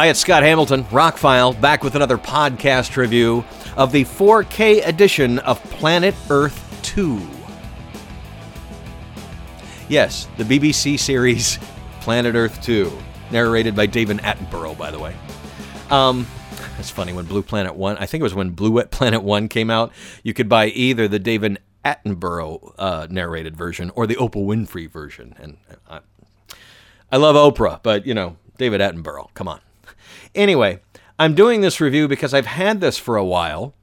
Hi, it's Scott Hamilton, Rockfile, back with another podcast review of the 4K edition of Planet Earth 2. Yes, the BBC series Planet Earth 2, narrated by David Attenborough, by the way. Um, that's funny. When Blue Planet 1, I think it was when Blue Wet Planet 1 came out, you could buy either the David Attenborough uh, narrated version or the Oprah Winfrey version. And I, I love Oprah, but, you know, David Attenborough, come on. Anyway, I'm doing this review because I've had this for a while,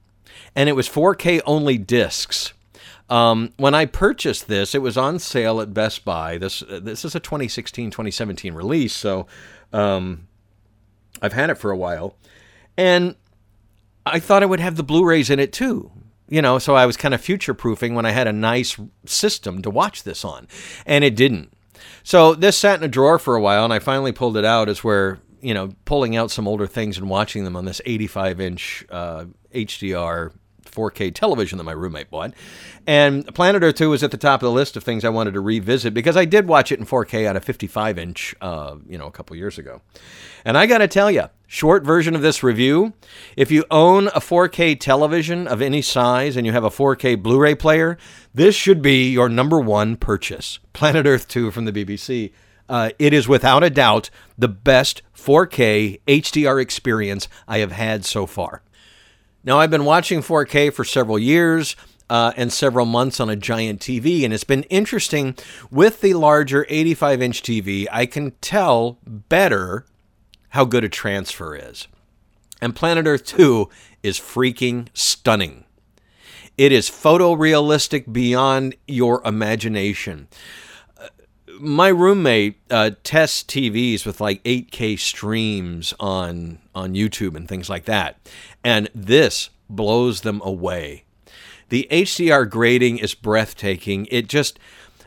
and it was 4K only discs. Um, when I purchased this, it was on sale at Best Buy. This this is a 2016 2017 release, so um, I've had it for a while, and I thought it would have the Blu-rays in it too. You know, so I was kind of future proofing when I had a nice system to watch this on, and it didn't. So this sat in a drawer for a while, and I finally pulled it out. Is where you know pulling out some older things and watching them on this 85 inch uh, HDR 4K television that my roommate bought. And Planet Earth 2 was at the top of the list of things I wanted to revisit because I did watch it in 4K on a 55 inch, uh, you know, a couple years ago. And I got to tell you, short version of this review if you own a 4K television of any size and you have a 4K Blu ray player, this should be your number one purchase. Planet Earth 2 from the BBC. Uh, it is without a doubt the best 4K HDR experience I have had so far. Now, I've been watching 4K for several years. Uh, and several months on a giant TV. And it's been interesting with the larger 85 inch TV, I can tell better how good a transfer is. And Planet Earth 2 is freaking stunning. It is photorealistic beyond your imagination. My roommate uh, tests TVs with like 8K streams on on YouTube and things like that, and this blows them away. The HDR grading is breathtaking. It just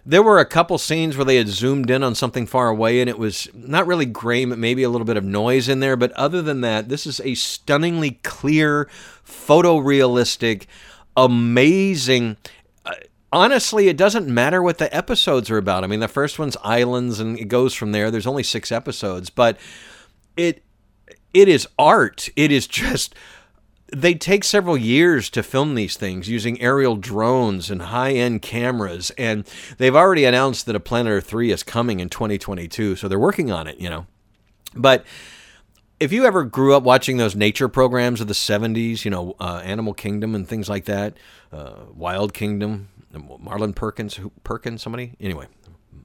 there were a couple scenes where they had zoomed in on something far away and it was not really gray, but maybe a little bit of noise in there. But other than that, this is a stunningly clear, photorealistic, amazing. Honestly, it doesn't matter what the episodes are about. I mean, the first one's islands and it goes from there. There's only six episodes, but it it is art. It is just they take several years to film these things using aerial drones and high-end cameras and they've already announced that a planet earth 3 is coming in 2022 so they're working on it you know but if you ever grew up watching those nature programs of the 70s you know uh, animal kingdom and things like that uh, wild kingdom marlin perkins who, perkins somebody anyway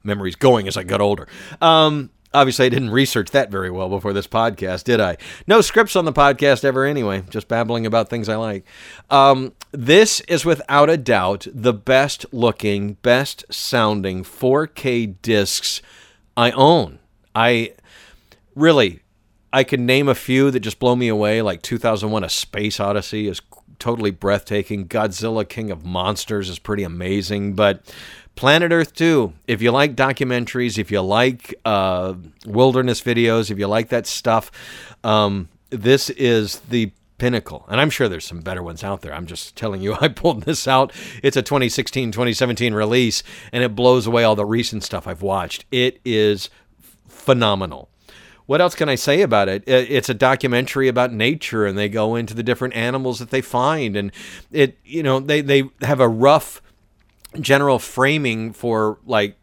memories going as i got older um, Obviously, I didn't research that very well before this podcast, did I? No scripts on the podcast ever, anyway, just babbling about things I like. Um, this is without a doubt the best looking, best sounding 4K discs I own. I really, I can name a few that just blow me away, like 2001 A Space Odyssey is totally breathtaking. Godzilla King of Monsters is pretty amazing, but Planet Earth 2, if you like documentaries, if you like uh, wilderness videos, if you like that stuff, um, this is the pinnacle. And I'm sure there's some better ones out there. I'm just telling you, I pulled this out. It's a 2016 2017 release, and it blows away all the recent stuff I've watched. It is phenomenal. What else can I say about it? It's a documentary about nature, and they go into the different animals that they find, and it, you know, they they have a rough general framing for like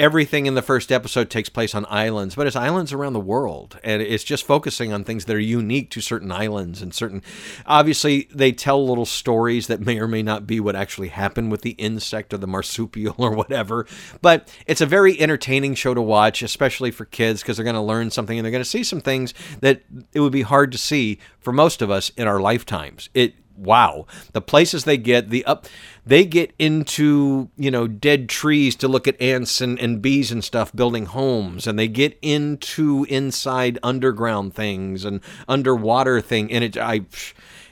everything in the first episode takes place on islands, but it's islands around the world, and it's just focusing on things that are unique to certain islands and certain. Obviously, they tell little stories that may or may not be what actually happened with the insect or the marsupial or whatever. But it's a very entertaining show to watch, especially for kids, because they're going to learn something and they're going to see some things that it would be hard to see for most of us in our lifetimes. It wow. The places they get the up they get into you know dead trees to look at ants and, and bees and stuff building homes and they get into inside underground things and underwater thing and it i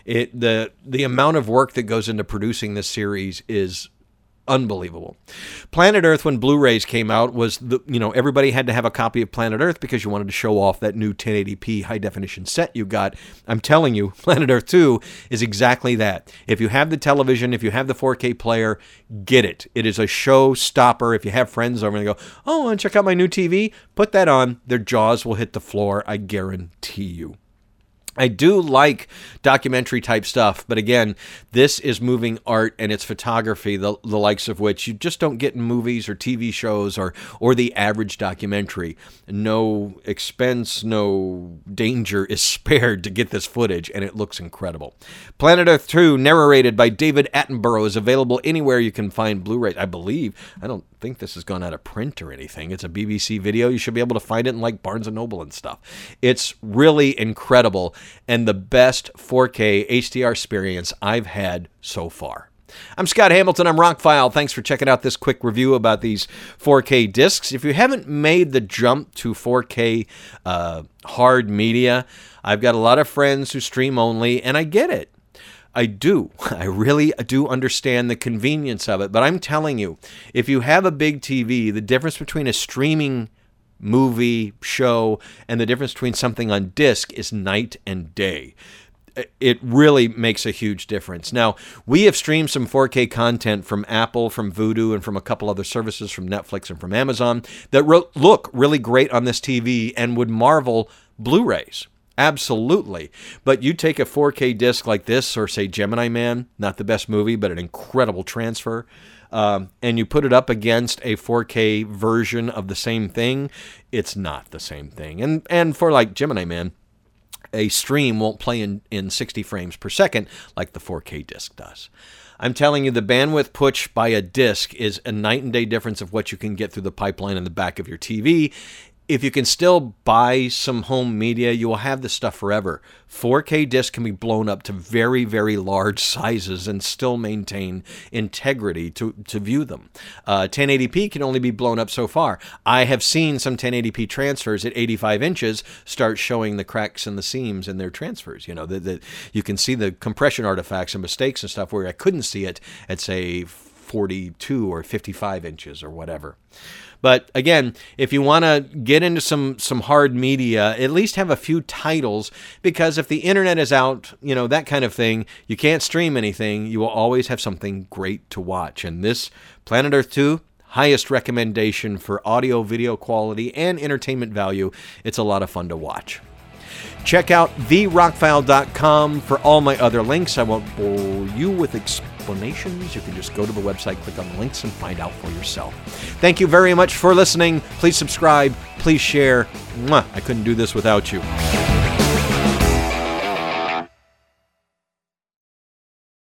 it the the amount of work that goes into producing this series is unbelievable. Planet Earth when Blu-rays came out was the you know everybody had to have a copy of Planet Earth because you wanted to show off that new 1080p high definition set you got. I'm telling you, Planet Earth 2 is exactly that. If you have the television, if you have the 4K player, get it. It is a showstopper. If you have friends over and they go, "Oh, to check out my new TV?" Put that on. Their jaws will hit the floor. I guarantee you. I do like documentary type stuff, but again, this is moving art and it's photography, the, the likes of which you just don't get in movies or TV shows or or the average documentary. No expense, no danger is spared to get this footage, and it looks incredible. Planet Earth 2, narrated by David Attenborough, is available anywhere you can find Blu-ray. I believe. I don't think this has gone out of print or anything. It's a BBC video. You should be able to find it in like Barnes and Noble and stuff. It's really incredible and the best 4K HDR experience I've had so far. I'm Scott Hamilton. I'm Rockfile. Thanks for checking out this quick review about these 4K discs. If you haven't made the jump to 4K uh, hard media, I've got a lot of friends who stream only, and I get it. I do. I really do understand the convenience of it. But I'm telling you, if you have a big TV, the difference between a streaming movie, show, and the difference between something on disc is night and day. It really makes a huge difference. Now, we have streamed some 4K content from Apple, from Vudu, and from a couple other services from Netflix and from Amazon that re- look really great on this TV and would marvel Blu rays. Absolutely. But you take a 4K disc like this, or say Gemini Man, not the best movie, but an incredible transfer, um, and you put it up against a 4K version of the same thing, it's not the same thing. And and for like Gemini Man, a stream won't play in, in 60 frames per second like the 4K disc does. I'm telling you, the bandwidth push by a disc is a night and day difference of what you can get through the pipeline in the back of your TV if you can still buy some home media, you will have this stuff forever. 4K discs can be blown up to very, very large sizes and still maintain integrity to, to view them. Uh, 1080p can only be blown up so far. I have seen some 1080p transfers at 85 inches start showing the cracks and the seams in their transfers. You know, that you can see the compression artifacts and mistakes and stuff where I couldn't see it at, say, 42 or 55 inches or whatever. But again, if you want to get into some some hard media, at least have a few titles because if the internet is out, you know, that kind of thing, you can't stream anything, you will always have something great to watch. And this Planet Earth 2 highest recommendation for audio video quality and entertainment value. It's a lot of fun to watch. Check out therockfile.com for all my other links. I won't bore you with explanations. You can just go to the website, click on the links, and find out for yourself. Thank you very much for listening. Please subscribe. Please share. Mwah. I couldn't do this without you.